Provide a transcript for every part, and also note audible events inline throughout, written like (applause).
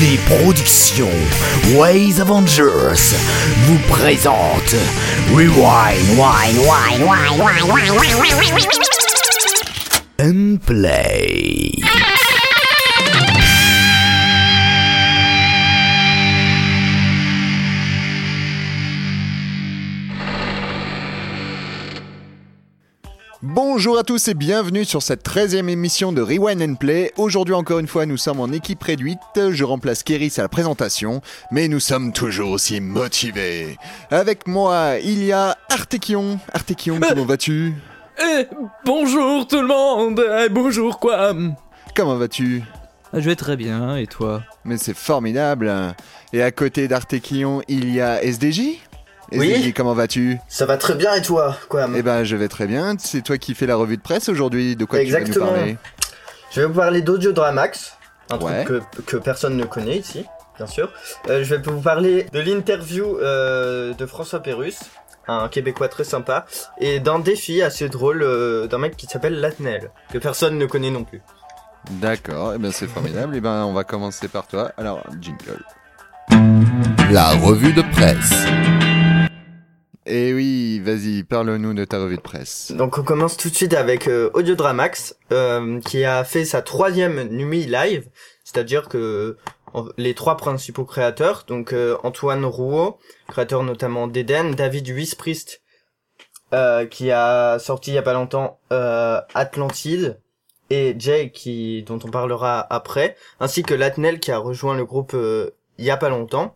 Les productions Ways Avengers vous présentent Rewind, Wine, Wine, Wine, Wine, Wine, Wine, Wine, and Play. Bonjour à tous et bienvenue sur cette 13e émission de Rewind and Play. Aujourd'hui encore une fois nous sommes en équipe réduite, je remplace Kéris à la présentation, mais nous sommes toujours aussi motivés. Avec moi il y a Artekion. Artekion, comment vas-tu? Eh, bonjour tout le monde Eh, Bonjour quoi Comment vas-tu? Je vais très bien, et toi? Mais c'est formidable. Et à côté d'Artekion il y a SDJ Oui. SDJ, comment vas-tu? Ça va très bien et toi quoi Eh ben je vais très bien, c'est toi qui fais la revue de presse aujourd'hui, de quoi tu Exactement. vas nous parler? Je vais vous parler d'Audiodramax, un Ouais. truc que, que personne ne connaît ici, bien sûr. Euh, je vais vous parler de l'interview euh, de François Pérus, un Québécois très sympa, et d'un défi assez drôle euh, d'un mec qui s'appelle Latnel, que personne ne connaît non plus. D'accord, eh ben c'est formidable. Eh ben on va commencer par toi. Alors, jingle. La revue de presse. Eh oui, vas-y, parle-nous de ta revue de presse. Donc on commence tout de suite avec euh, Audiodramax, euh, qui a fait sa troisième nuit live, c'est-à-dire que les trois principaux créateurs, donc euh, Antoine Rouault, créateur notamment d'Eden, David Huisprist, euh, qui a sorti il y a pas longtemps Atlantide, et Jay, qui dont on parlera après, ainsi que Latnel, qui a rejoint le groupe il y a pas longtemps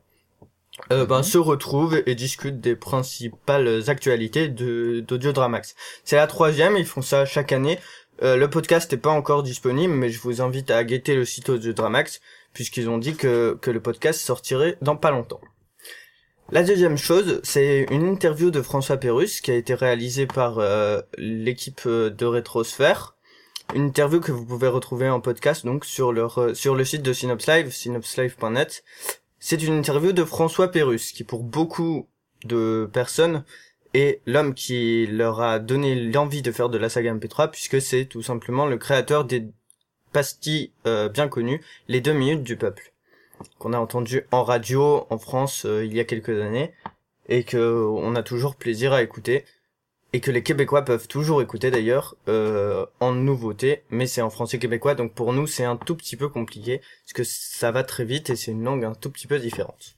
euh, ben, se retrouvent et discutent des principales actualités de d'Audiodramax. C'est la troisième, ils font ça chaque année. Euh, le podcast n'est pas encore disponible, mais je vous invite à guetter le site Audiodramax, puisqu'ils ont dit que, que le podcast sortirait dans pas longtemps. La deuxième chose, c'est une interview de François Pérus qui a été réalisée par euh, l'équipe de Rétrosphère. Une interview que vous pouvez retrouver en podcast donc sur leur sur le site de Synops Live, synopslive.net. C'est une interview de François Pérus, qui pour beaucoup de personnes est l'homme qui leur a donné l'envie de faire de la saga MP3, puisque c'est tout simplement le créateur des pastilles euh, bien connues, les deux minutes du peuple, qu'on a entendu en radio en France euh, il y a quelques années, et que on a toujours plaisir à écouter, et que les Québécois peuvent toujours écouter d'ailleurs euh, en nouveauté, mais c'est en français québécois, donc pour nous c'est un tout petit peu compliqué, parce que ça va très vite et c'est une langue un tout petit peu différente.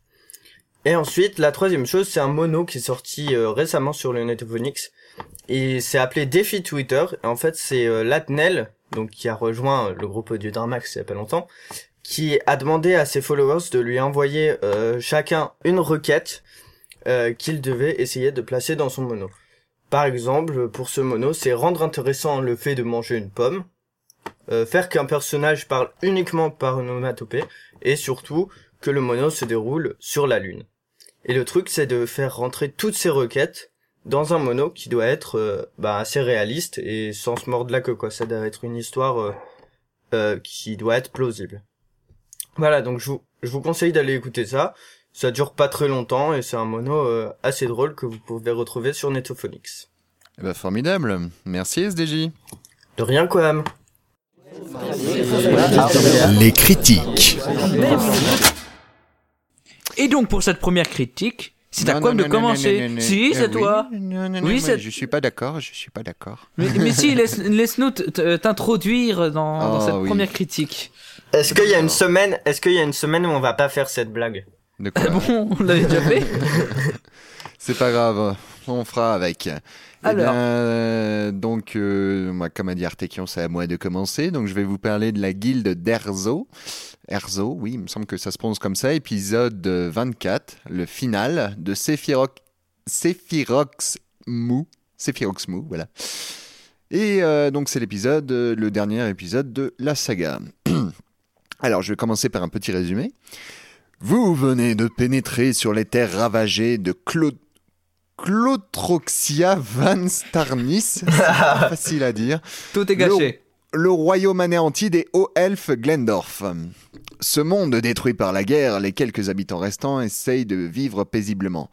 Et ensuite, la troisième chose, c'est un mono qui est sorti euh, récemment sur le Netophonix. Et c'est appelé Défi Twitter. Et en fait, c'est euh, Latnel, donc qui a rejoint euh, le groupe Audio Dramax il y a pas longtemps, qui a demandé à ses followers de lui envoyer chacun une requête qu'il devait essayer de placer dans son mono. Par exemple, pour ce mono, c'est rendre intéressant le fait de manger une pomme, euh, faire qu'un personnage parle uniquement par onomatopée, et surtout que le mono se déroule sur la lune. Et le truc, c'est de faire rentrer toutes ces requêtes dans un mono qui doit être euh, bah, assez réaliste et sans se mordre la queue, quoi. Ça doit être une histoire euh, qui doit être plausible. Voilà, donc je vous conseille d'aller écouter ça. Ça dure pas très longtemps et c'est un mono euh, assez drôle que vous pouvez retrouver sur Netophonix. Eh ben formidable. Merci SDJ. De rien, quoi. Les critiques. Et donc pour cette première critique, c'est à quoi de commencer Si, c'est toi Oui, Je suis pas d'accord, je suis pas d'accord. mais, si, laisse- laisse-nous t'introduire dans, Oh, cette première critique. Est-ce qu'il y a une semaine, est-ce qu'il y a une semaine où on va pas faire cette blague? De quoi (laughs) bon, on l'avait déjà fait (laughs) C'est pas grave, on fera avec. Eh Alors. bien, euh, donc, euh, moi, comme a dit Artekion, c'est à moi de commencer. Donc, je vais vous parler de la guilde d'Erzo. Erzo, oui, il me semble que ça se prononce comme ça. Épisode euh, 24, le final de Sephiroth, Sephirox Mou. Sephirox Mou, voilà. Et euh, donc, c'est l'épisode, le dernier épisode de la saga. (clears throat) Alors, je vais commencer par un petit résumé. Vous venez de pénétrer sur les terres ravagées de Claude. Clotroxia Van Starnis, (laughs) facile à dire, Tout est gâché. le royaume anéanti des hauts-elfes Glendorf. Ce monde détruit par la guerre, les quelques habitants restants essayent de vivre paisiblement.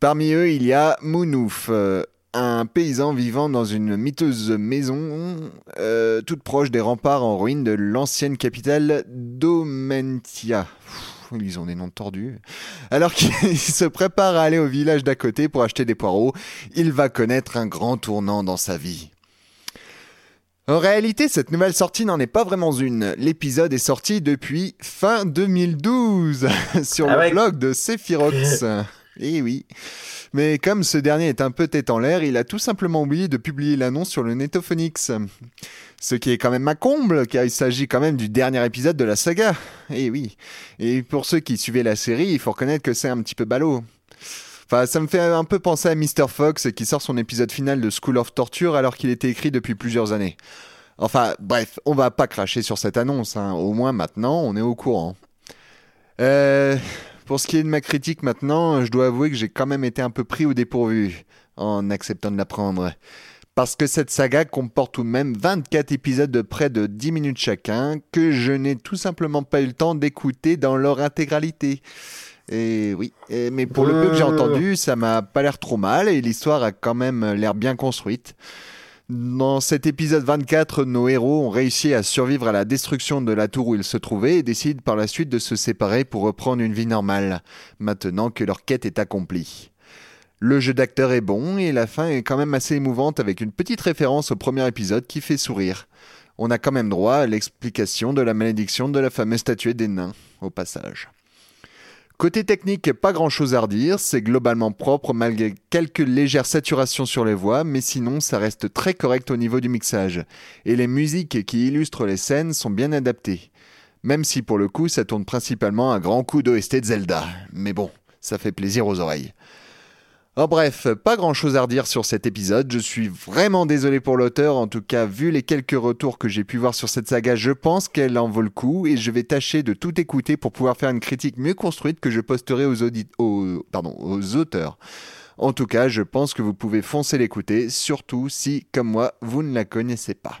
Parmi eux, il y a Mounouf, euh, un paysan vivant dans une miteuse maison euh, toute proche des remparts en ruine de l'ancienne capitale d'Omentia. (laughs) Ils ont des noms tordus. Alors qu'il (laughs) se prépare à aller au village d'à côté pour acheter des poireaux, il va connaître un grand tournant dans sa vie. En réalité, cette nouvelle sortie n'en est pas vraiment une. L'épisode est sorti depuis fin 2012 (laughs) sur Ah le ouais. blog de Sephirox. Eh oui. Mais comme ce dernier est un peu tête en l'air, il a tout simplement oublié de publier l'annonce sur le Netophonix. Ce qui est quand même un comble, car il s'agit quand même du dernier épisode de la saga. Eh oui. Et pour ceux qui suivaient la série, il faut reconnaître que c'est un petit peu ballot. Enfin, ça me fait un peu penser à Mr. Fox qui sort son épisode final de School of Torture alors qu'il était écrit depuis plusieurs années. Enfin, bref, on va pas cracher sur cette annonce, hein. au moins maintenant on est au courant. Euh, pour ce qui est de ma critique maintenant, je dois avouer que j'ai quand même été un peu pris au dépourvu en acceptant de la prendre. Parce que cette saga comporte tout de même 24 épisodes de près de 10 minutes chacun que je n'ai tout simplement pas eu le temps d'écouter dans leur intégralité. Et oui, et- mais pour le peu que j'ai Euh. entendu, ça m'a pas l'air trop mal et l'histoire a quand même l'air bien construite. Dans cet épisode 24, nos héros ont réussi à survivre à la destruction de la tour où ils se trouvaient et décident par la suite de se séparer pour reprendre une vie normale, maintenant que leur quête est accomplie. Le jeu d'acteur est bon et la fin est quand même assez émouvante avec une petite référence au premier épisode qui fait sourire. On a quand même droit à l'explication de la malédiction de la fameuse statuette des nains, au passage. Côté technique, pas grand chose à redire, c'est globalement propre malgré quelques légères saturations sur les voix, mais sinon ça reste très correct au niveau du mixage. Et les musiques qui illustrent les scènes sont bien adaptées. Même si pour le coup ça tourne principalement à grands coups d'OST de Zelda. Mais bon, ça fait plaisir aux oreilles. En bref, pas grand chose à redire sur cet épisode, je suis vraiment désolé pour l'auteur, en tout cas vu les quelques retours que j'ai pu voir sur cette saga, je pense qu'elle en vaut le coup et je vais tâcher de tout écouter pour pouvoir faire une critique mieux construite que je posterai aux, auteurs. En tout cas, je pense que vous pouvez foncer l'écouter, surtout si, comme moi, vous ne la connaissez pas.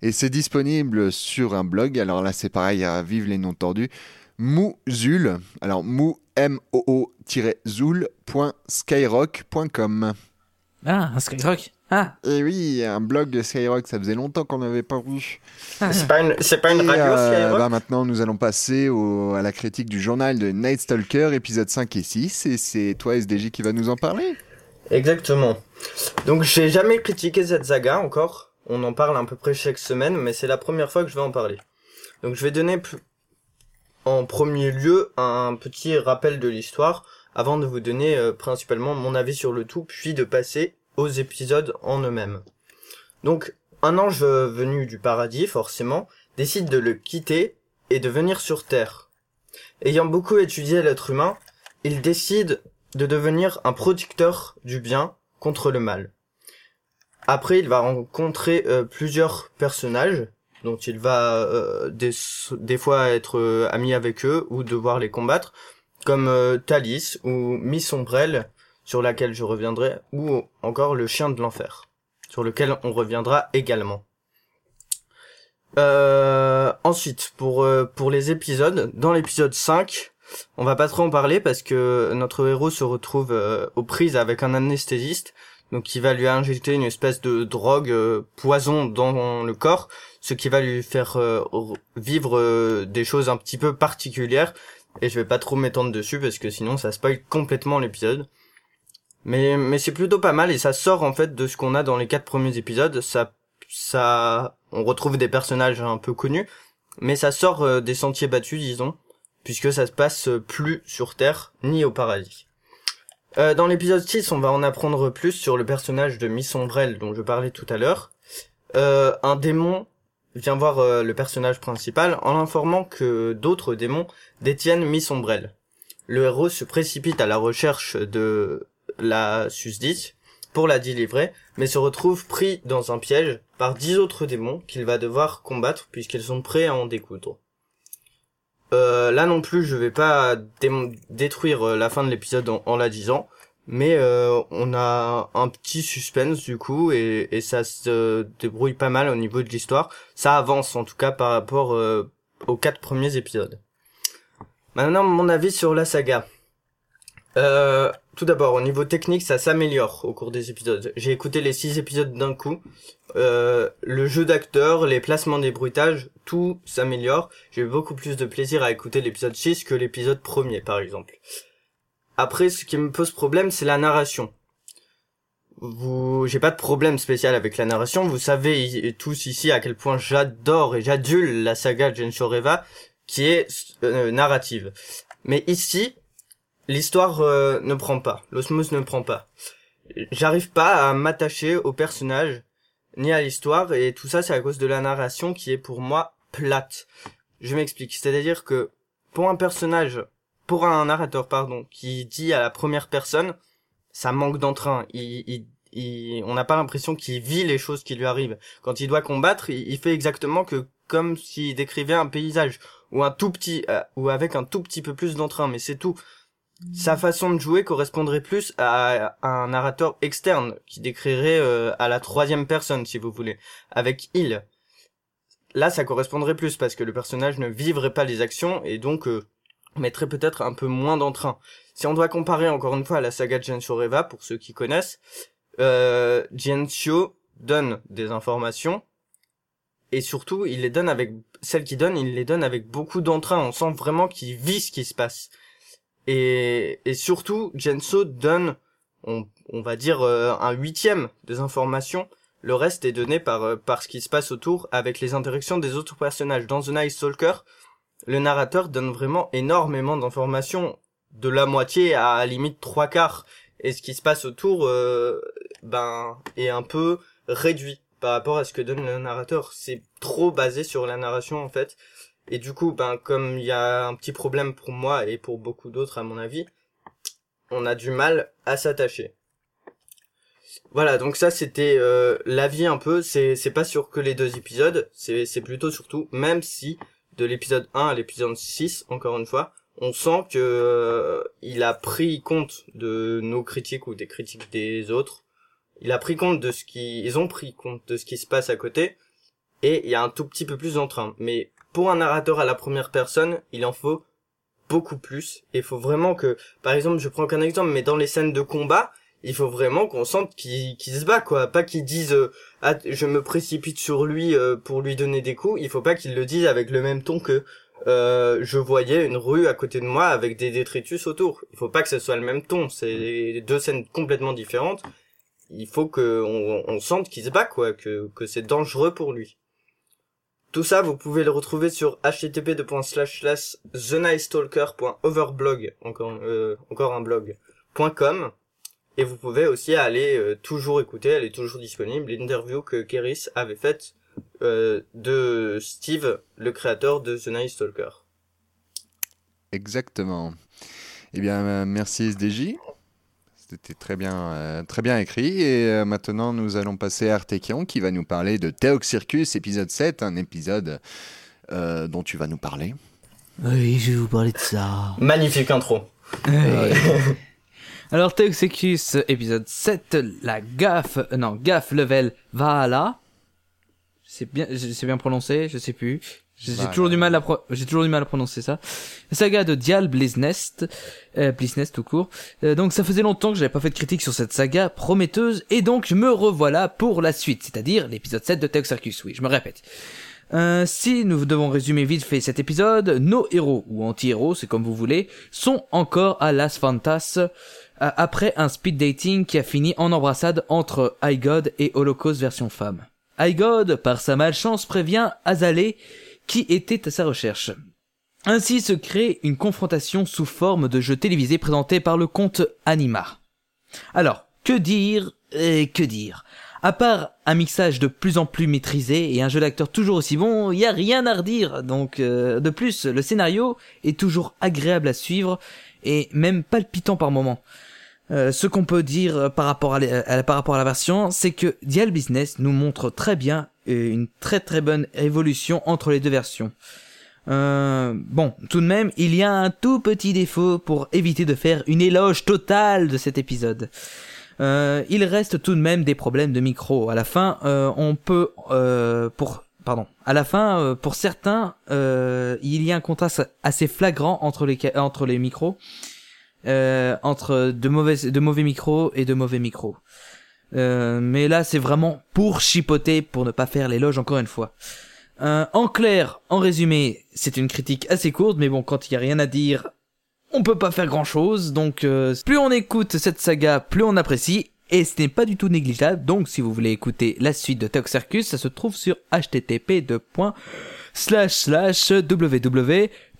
Et c'est disponible sur un blog, alors là c'est pareil, à vive les noms tordus, Mouzul, alors mou m o zoul.skyrock.com. Ah, un Skyrock. Ah, Et oui, un blog de Skyrock, ça faisait longtemps qu'on n'avait pas vu. ah. C'est pas une, c'est pas une radio euh, Skyrock bah, maintenant, nous allons passer au- à la critique du journal de Night Stalker, épisode 5 et 6, et c'est toi, SDJ, qui va nous en parler. Exactement. Donc j'ai jamais critiqué cette saga encore. On en parle à peu près chaque semaine, mais c'est la première fois que je vais en parler. Donc je vais donner plus- en premier lieu un petit rappel de l'histoire avant de vous donner euh, principalement mon avis sur le tout, puis de passer aux épisodes en eux-mêmes. Donc un ange venu du paradis, forcément, décide de le quitter et de venir sur Terre. Ayant beaucoup étudié l'être humain, il décide de devenir un producteur du bien contre le mal. Après, il va rencontrer euh, plusieurs personnages dont il va euh, des, fois être euh, ami avec eux ou devoir les combattre, comme euh, Thalys ou Miss Ombrelle, sur laquelle je reviendrai, ou encore le chien de l'enfer, sur lequel on reviendra également. Euh, ensuite, pour, pour les épisodes, dans l'épisode 5, on va pas trop en parler parce que notre héros se retrouve aux prises avec un anesthésiste, donc il va lui injecter une espèce de drogue euh, poison dans le corps, ce qui va lui faire euh, vivre euh, des choses un petit peu particulières. Et je vais pas trop m'étendre dessus parce que sinon ça spoil complètement l'épisode. Mais mais c'est plutôt pas mal et ça sort en fait de ce qu'on a dans les quatre premiers épisodes. Ça ça on retrouve des personnages un peu connus, mais ça sort des sentiers battus disons puisque ça se passe plus sur Terre ni au paradis. Euh, dans l'épisode 6, on va en apprendre plus sur le personnage de Miss Ombrelle dont je parlais tout à l'heure. Euh, un démon vient voir euh, le personnage principal en l'informant que d'autres démons détiennent Miss Ombrelle. Le héros se précipite à la recherche de la susdite pour la délivrer, mais se retrouve pris dans un piège par dix autres démons qu'il va devoir combattre puisqu'ils sont prêts à en découdre. Euh, là non plus, je vais pas dé- détruire euh, la fin de l'épisode en, la disant, mais euh, on a un petit suspense du coup et, ça se débrouille pas mal au niveau de l'histoire. Ça avance en tout cas par rapport aux quatre premiers épisodes. Maintenant, mon avis sur la saga. Euh, tout d'abord, au niveau technique, ça s'améliore au cours des épisodes. J'ai écouté les six épisodes d'un coup. Euh, le jeu d'acteur, les placements des bruitages, tout s'améliore. J'ai eu beaucoup plus de plaisir à écouter l'épisode 6 que l'épisode premier, par exemple. Après, ce qui me pose problème, c'est la narration. Vous, j'ai pas de problème spécial avec la narration. Vous savez tous ici à quel point j'adore et j'adule la saga Gensho Reva, qui est euh, narrative. Mais ici, l'histoire euh, ne prend pas. L'osmose ne prend pas. J'arrive pas à m'attacher au personnage ni à l'histoire et tout ça c'est à cause de la narration qui est pour moi plate. Je m'explique. C'est-à-dire que pour un personnage, pour un narrateur pardon, qui dit à la première personne, ça manque d'entrain. Il, il, il- on n'a pas l'impression qu'il vit les choses qui lui arrivent. Quand il doit combattre, il, fait exactement que comme s'il décrivait un paysage ou un tout petit euh, ou avec un tout petit peu plus d'entrain, mais c'est tout. Sa façon de jouer correspondrait plus à, un narrateur externe qui décrirait euh, à la troisième personne, si vous voulez, avec il. Là, ça correspondrait plus parce que le personnage ne vivrait pas les actions et donc euh, mettrait peut-être un peu moins d'entrain. Si on doit comparer encore une fois à la saga de Reva, pour ceux qui connaissent, euh, donne des informations et surtout il les donne avec celles qu'il donne, il les donne avec beaucoup d'entrain. On sent vraiment qu'il vit ce qui se passe. Et, et surtout, Genso donne, on, on va dire, euh, un huitième des informations. Le reste est donné par, euh, par ce qui se passe autour avec les interactions des autres personnages. Dans The Night Stalker, le narrateur donne vraiment énormément d'informations, de la moitié à, à limite trois quarts. Et ce qui se passe autour, euh, ben, est un peu réduit par rapport à ce que donne le narrateur. C'est trop basé sur la narration, en fait. Et du coup, ben, comme il y a un petit problème pour moi et pour beaucoup d'autres, à mon avis, on a du mal à s'attacher. Voilà, donc ça c'était euh, l'avis un peu. C'est c'est pas sur que les deux épisodes, c'est c'est plutôt surtout, même si de l'épisode 1 à l'épisode 6, encore une fois, on sent que euh, il a pris compte de nos critiques ou des critiques des autres. Il a pris compte de ce qui, ils ont pris compte de ce qui se passe à côté, et il y a un tout petit peu plus d'entrain. Mais pour un narrateur à la première personne, il en faut beaucoup plus. Il faut vraiment que, par exemple, je prends qu'un exemple, mais dans les scènes de combat, il faut vraiment qu'on sente qu'il se bat, quoi. Pas qu'il dise, ah, je me précipite sur lui euh, pour lui donner des coups. Il faut pas qu'il le dise avec le même ton que euh, je voyais une rue à côté de moi avec des détritus autour. Il faut pas que ce soit le même ton. C'est deux scènes complètement différentes. Il faut que on, sente qu'il se bat, quoi, que c'est dangereux pour lui. Tout ça, vous pouvez le retrouver sur http://thenightstalker.overblog, encore, euh, encore un blog, .com. Et vous pouvez aussi aller euh, toujours écouter, elle est toujours disponible, l'interview que Keris avait faite euh, de Steve, le créateur de The Night Stalker. Exactement. Eh bien, euh, merci SDJ. C'était très bien, euh, très bien écrit. Et euh, maintenant, nous allons passer à Artekion qui va nous parler de Theox Circus, épisode 7, un épisode euh, dont tu vas nous parler. Oui, je vais vous parler de ça. Magnifique intro. (laughs) Alors, Teoxecus, épisode 7, la gaffe, euh, non, gaffe level Valhalla. C'est bien, c'est bien prononcé, je sais plus. J'ai Valhalla. toujours du mal à pro- j'ai toujours du mal à prononcer ça. Saga de Dial Bliznest, euh, Bliznest tout court. Euh, donc ça faisait longtemps que j'avais pas fait de critique sur cette saga prometteuse et donc je me revoilà pour la suite, c'est-à-dire l'épisode 7 de Teoxarchus. Oui, je me répète. Euh, si nous devons résumer vite fait cet épisode, nos héros, ou anti-héros, c'est comme vous voulez, sont encore à Las Fantas, euh, après un speed dating qui a fini en embrassade entre iGod et Holocaust version femme. iGod, par sa malchance, prévient Azalea qui était à sa recherche. Ainsi se crée une confrontation sous forme de jeu télévisé présenté par le comte Anima. Alors, que dire et que dire? À part un mixage de plus en plus maîtrisé et un jeu d'acteur toujours aussi bon, il y a rien à redire. Donc, euh, de plus, le scénario est toujours agréable à suivre et même palpitant par moments. Euh, ce qu'on peut dire par rapport à, la- version, c'est que Dial Business nous montre très bien une très très bonne évolution entre les deux versions. Euh, bon, tout de même, il y a un tout petit défaut pour éviter de faire une éloge totale de cet épisode. Euh, il reste tout de même des problèmes de micro. À la fin, euh, on peut, pour, pardon, à la fin, pour certains, il y a un contraste assez flagrant entre les micros. entre de mauvais de mauvais micros et de mauvais micros. Euh, mais là, c'est vraiment pour chipoter, pour ne pas faire l'éloge encore une fois. Euh, en clair, en résumé, c'est une critique assez courte, mais bon, quand il y a rien à dire, on peut pas faire grand chose. Donc, euh, plus on écoute cette saga, plus on apprécie. Et ce n'est pas du tout négligeable. Donc, si vous voulez écouter la suite de Teox Circus, ça se trouve sur http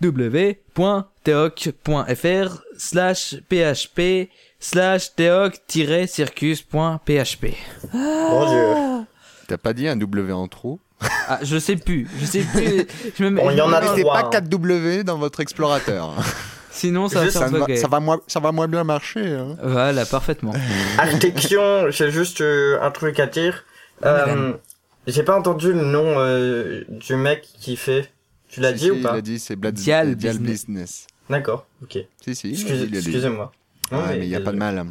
www.teoc.fr slash php slash teoc-circus.php. Mon dieu. T'as pas dit un W en trop (laughs) Ah, je sais plus, je sais plus. Je me il y en a trois, pas hein. 4 W dans votre explorateur. (laughs) Sinon, ça va Juste, faire ça, va, bugger. ça, va moins, ça va moins bien marcher. Hein. Voilà, parfaitement. (laughs) Artexion, j'ai juste euh, un truc à dire. Euh, j'ai pas entendu le nom euh, du mec qui fait. Tu l'as Si, dit si, ou pas Il a dit c'est Blad- Dial Dial Business. Business. D'accord, ok. Si, si. Excusez-moi. Ah, mais il n'y a pas de mal.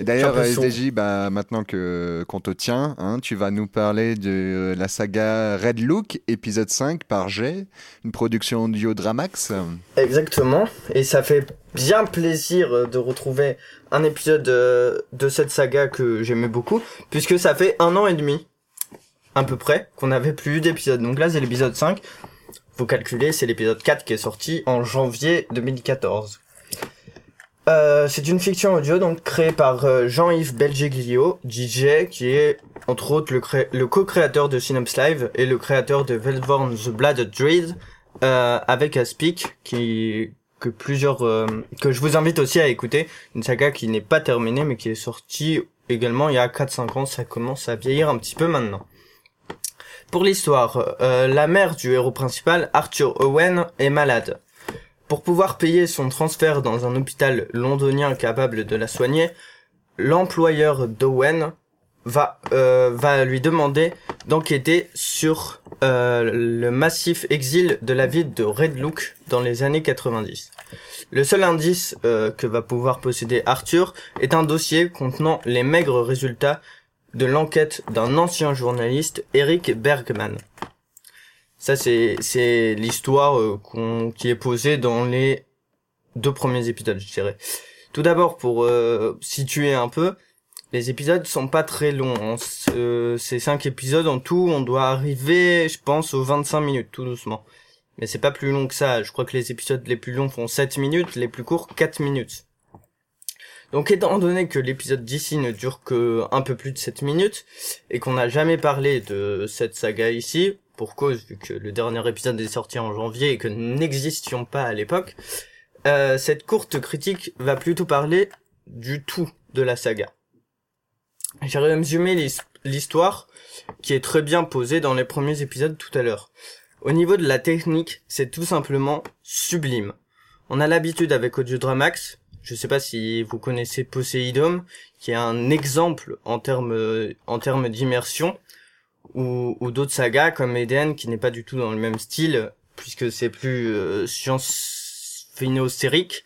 Et d'ailleurs, SDJ, bah, maintenant que qu'on te tient, hein, tu vas nous parler de euh, la saga Red Look, épisode 5 par G, une production audio Dramax. Exactement. Et ça fait bien plaisir euh, de retrouver un épisode euh, de cette saga que j'aimais beaucoup, puisque ça fait un an et demi, à peu près, qu'on n'avait plus eu d'épisode. Donc là, c'est l'épisode 5. Faut calculer, c'est l'épisode 4 qui est sorti en janvier 2014. Euh, c'est une fiction audio donc créée par euh, Jean-Yves Belgeglio, DJ, qui est entre autres le, cré- le co-créateur de Synops Live et le créateur de Velvorn The Blood Dread, euh, avec Aspic, que plusieurs que je vous invite aussi à écouter, une saga qui n'est pas terminée mais qui est sortie également il y a 4-5 ans, ça commence à vieillir un petit peu maintenant. Pour l'histoire, la mère du héros principal, Arthur Owen, est malade. Pour pouvoir payer son transfert dans un hôpital londonien capable de la soigner, l'employeur d'Owen va euh, lui demander d'enquêter sur euh, le massif exil de la ville de Red Look dans les années 90. Le seul indice euh, que va pouvoir posséder Arthur est un dossier contenant les maigres résultats de l'enquête d'un ancien journaliste, Eric Bergman. Ça, c'est c'est l'histoire euh, qu'on- qui est posée dans les deux premiers épisodes, je dirais. Tout d'abord, pour euh, situer un peu, les épisodes sont pas très longs. hein. Ce- ces cinq épisodes en tout, on doit arriver, je pense, aux 25 minutes, tout doucement. Mais c'est pas plus long que ça. Je crois que les épisodes les plus longs font 7 minutes, les plus courts 4 minutes. Donc étant donné que l'épisode d'ici ne dure que un peu plus de 7 minutes, et qu'on n'a jamais parlé de cette saga ici, pour cause, vu que le dernier épisode est sorti en janvier et que n'existions pas à l'époque, euh, cette courte critique va plutôt parler du tout de la saga. J'ai résumé l'his- l'histoire qui est très bien posée dans les premiers épisodes tout à l'heure. Au niveau de la technique, c'est tout simplement sublime. On a l'habitude avec Audiodramax, je sais pas si vous connaissez Poseidon, qui est un exemple en termes en termes d'immersion, ou, ou d'autres sagas comme Eden, qui n'est pas du tout dans le même style, puisque c'est plus euh, science finostérique,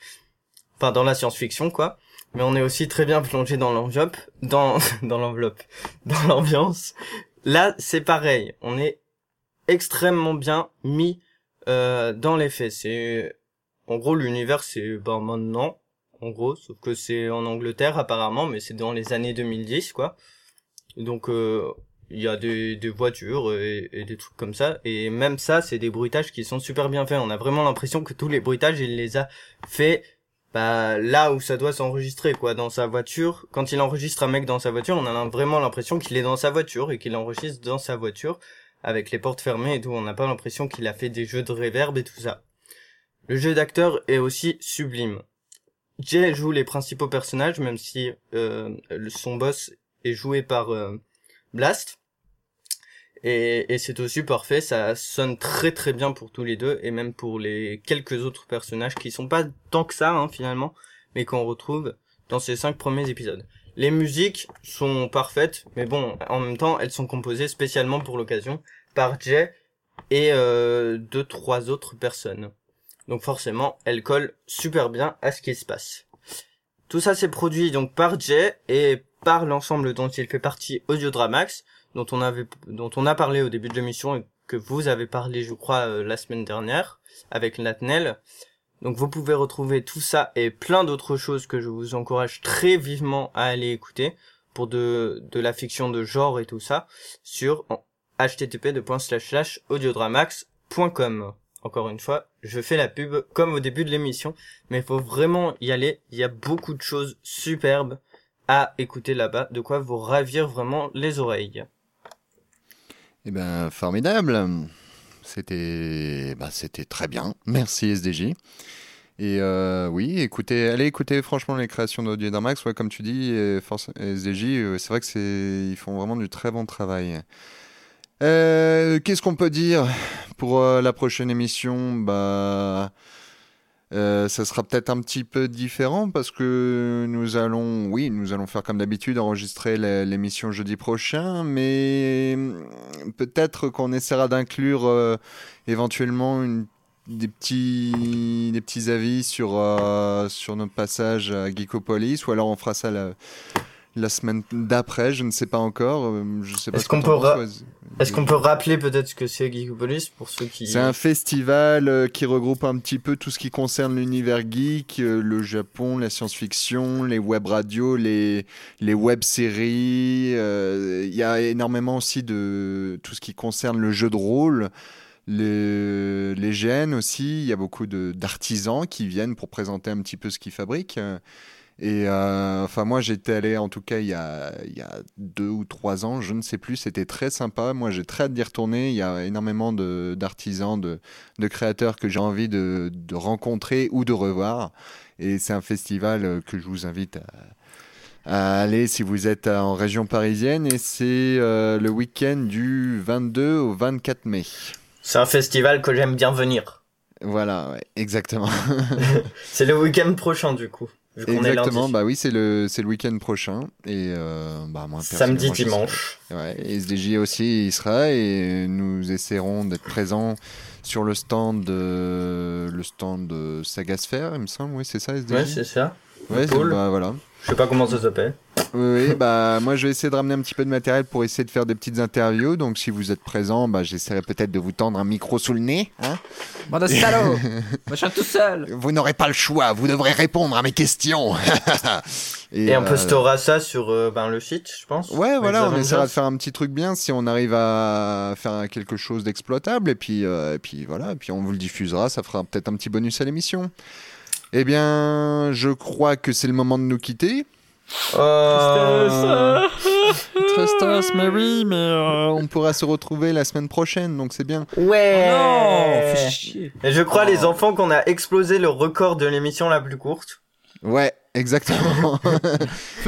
enfin dans la science-fiction quoi. Mais on est aussi très bien plongé dans l'enveloppe, dans (laughs) dans l'enveloppe, dans l'ambiance. Là, c'est pareil, on est extrêmement bien mis euh, dans les faits. C'est en gros l'univers c'est ben maintenant en gros, sauf que c'est en Angleterre apparemment, mais c'est dans les années 2010 quoi. Donc euh, il y a des, voitures et, et des trucs comme ça, et même ça c'est des bruitages qui sont super bien faits. On a vraiment l'impression que tous les bruitages il les a fait bah là où ça doit s'enregistrer quoi. Dans sa voiture. Quand il enregistre un mec dans sa voiture on a vraiment l'impression qu'il est dans sa voiture et qu'il enregistre dans sa voiture avec les portes fermées et tout. On n'a pas l'impression qu'il a fait des jeux de réverb et tout ça. Le jeu d'acteur est aussi sublime. Jay joue les principaux personnages même si euh, son boss est joué par euh, Blast et, et c'est aussi parfait, ça sonne très très bien pour tous les deux, et même pour les quelques autres personnages qui sont pas tant que ça hein, finalement, mais qu'on retrouve dans ces cinq premiers épisodes. Les musiques sont parfaites, mais bon, en même temps, elles sont composées spécialement pour l'occasion par Jay et euh, deux trois autres personnes. Donc forcément, elles collent super bien à ce qui se passe. Tout ça c'est produit donc par Jay et par l'ensemble dont il fait partie Audiodramax dont on avait dont on a parlé au début de l'émission et que vous avez parlé je crois euh, la semaine dernière avec Natnel Donc vous pouvez retrouver tout ça et plein d'autres choses que je vous encourage très vivement à aller écouter pour de, de la fiction de genre et tout ça sur http://audiodramax.com. Encore une fois, je fais la pub comme au début de l'émission, mais il faut vraiment y aller. Il y a beaucoup de choses superbes à écouter là-bas, de quoi vous ravir vraiment les oreilles. Eh ben, formidable. C'était, bah, c'était très bien. Merci SDJ. Et euh, oui, écoutez, allez écouter franchement les créations d'Audio. Ouais, comme tu dis, et force- SDJ, euh, c'est vrai que c'est, ils font vraiment du très bon travail. Euh, Qu'est-ce qu'on peut dire pour euh, la prochaine émission? Bah, euh, ça sera peut-être un petit peu différent parce que nous allons, oui, nous allons faire comme d'habitude, enregistrer l'émission jeudi prochain, mais hum, peut-être qu'on essaiera d'inclure euh, éventuellement une- des petits, des petits avis sur, euh, sur notre passage à Geekopolis, ou alors on fera ça la, la semaine d'après, je ne sais pas encore. Je sais pas Est-ce qu'on t'en peut ra- penses, ouais. Est-ce qu'on peut rappeler peut-être ce que c'est Geekopolis pour ceux qui... C'est un festival euh, qui regroupe un petit peu tout ce qui concerne l'univers geek, euh, le Japon, la science-fiction, les web radios, les, les web séries. euh, Il y a énormément aussi de tout ce qui concerne le jeu de rôle. Les, les gènes aussi, il y a beaucoup d'artisans qui viennent pour présenter un petit peu ce qu'ils fabriquent. Et euh, enfin, moi, j'étais allé, en tout cas, il y, a, il y a deux ou trois ans, je ne sais plus. C'était très sympa. Moi, j'ai très hâte d'y retourner. Il y a énormément d'artisans, de, de créateurs que j'ai envie de, de rencontrer ou de revoir. Et c'est un festival euh, que je vous invite à, à aller si vous êtes euh, en région parisienne. Et c'est euh, le week-end du 22 au 24 mai. C'est un festival que j'aime bien venir. Voilà, ouais, exactement. (laughs) C'est le week-end prochain du coup. Vu Exactement, bah oui, c'est le, c'est le week-end prochain. Et euh, bah moi, Samedi, dimanche. Ouais, et SDJ aussi il sera et nous essaierons d'être présents sur le stand de, le stand de Sagasphère, il me semble, oui c'est ça SDJ Ouais, c'est ça. Ouais, cool. bah, voilà. Je sais pas comment ça s'appelle. Oui, oui, bah moi je vais essayer de ramener un petit peu de matériel pour essayer de faire des petites interviews. Donc si vous êtes présents, bah j'essaierai peut-être de vous tendre un micro sous le nez. Hein Bande de salauds (laughs) Moi, je suis tout seul vous n'aurez pas le choix, vous devrez répondre à mes questions. (laughs) Et, on euh, postera ça sur euh, ben, le site, je pense. Ouais, voilà, on essaiera de faire un petit truc bien si on arrive à faire quelque chose d'exploitable. Et puis, euh, et puis voilà, et puis on vous le diffusera, ça fera peut-être un petit bonus à l'émission. Eh bien, je crois que c'est le moment de nous quitter. Euh, Trustos, mais oui, mais euh, on pourra se retrouver la semaine prochaine, donc c'est bien. Ouais. Non Fais chier Et je crois les enfants qu'on a explosé le record de l'émission la plus courte. Ouais, exactement.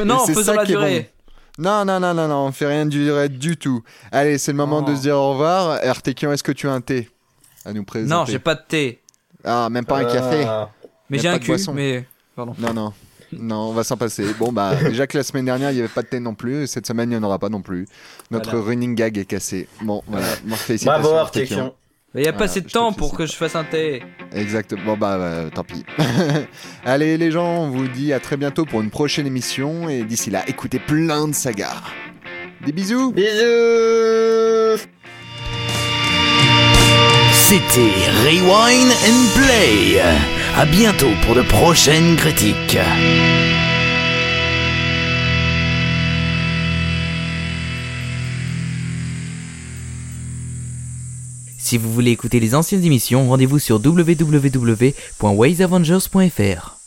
Non, ça la qui est durée non, non, non, non, non, on fait rien du tout. Allez, c'est le moment Oh. de se dire au revoir. Artekion, est-ce que tu as un thé à nous présenter Non, j'ai pas de thé. Ah, même pas un café Ah. Mais j'ai un cul, boisson. mais... Pardon. Non, non. Non, on va s'en passer. Bon, bah, (laughs) déjà que la semaine dernière, il n'y avait pas de thé non plus. Cette semaine, il n'y en aura pas non plus. Notre Voilà. running gag est cassé. Bon, voilà. Bravo Artekion. Il y a Voilà, pas assez de temps pour que je fasse un thé. Exactement. Bon, bah, euh, tant pis. (laughs) Allez, les gens, on vous dit à très bientôt pour une prochaine émission. Et d'ici là, écoutez plein de sagas. Des bisous. Bisous C'était Rewind and Play. À bientôt pour de prochaines critiques. Si vous voulez écouter les anciennes émissions, rendez-vous sur www.waysavengers.fr.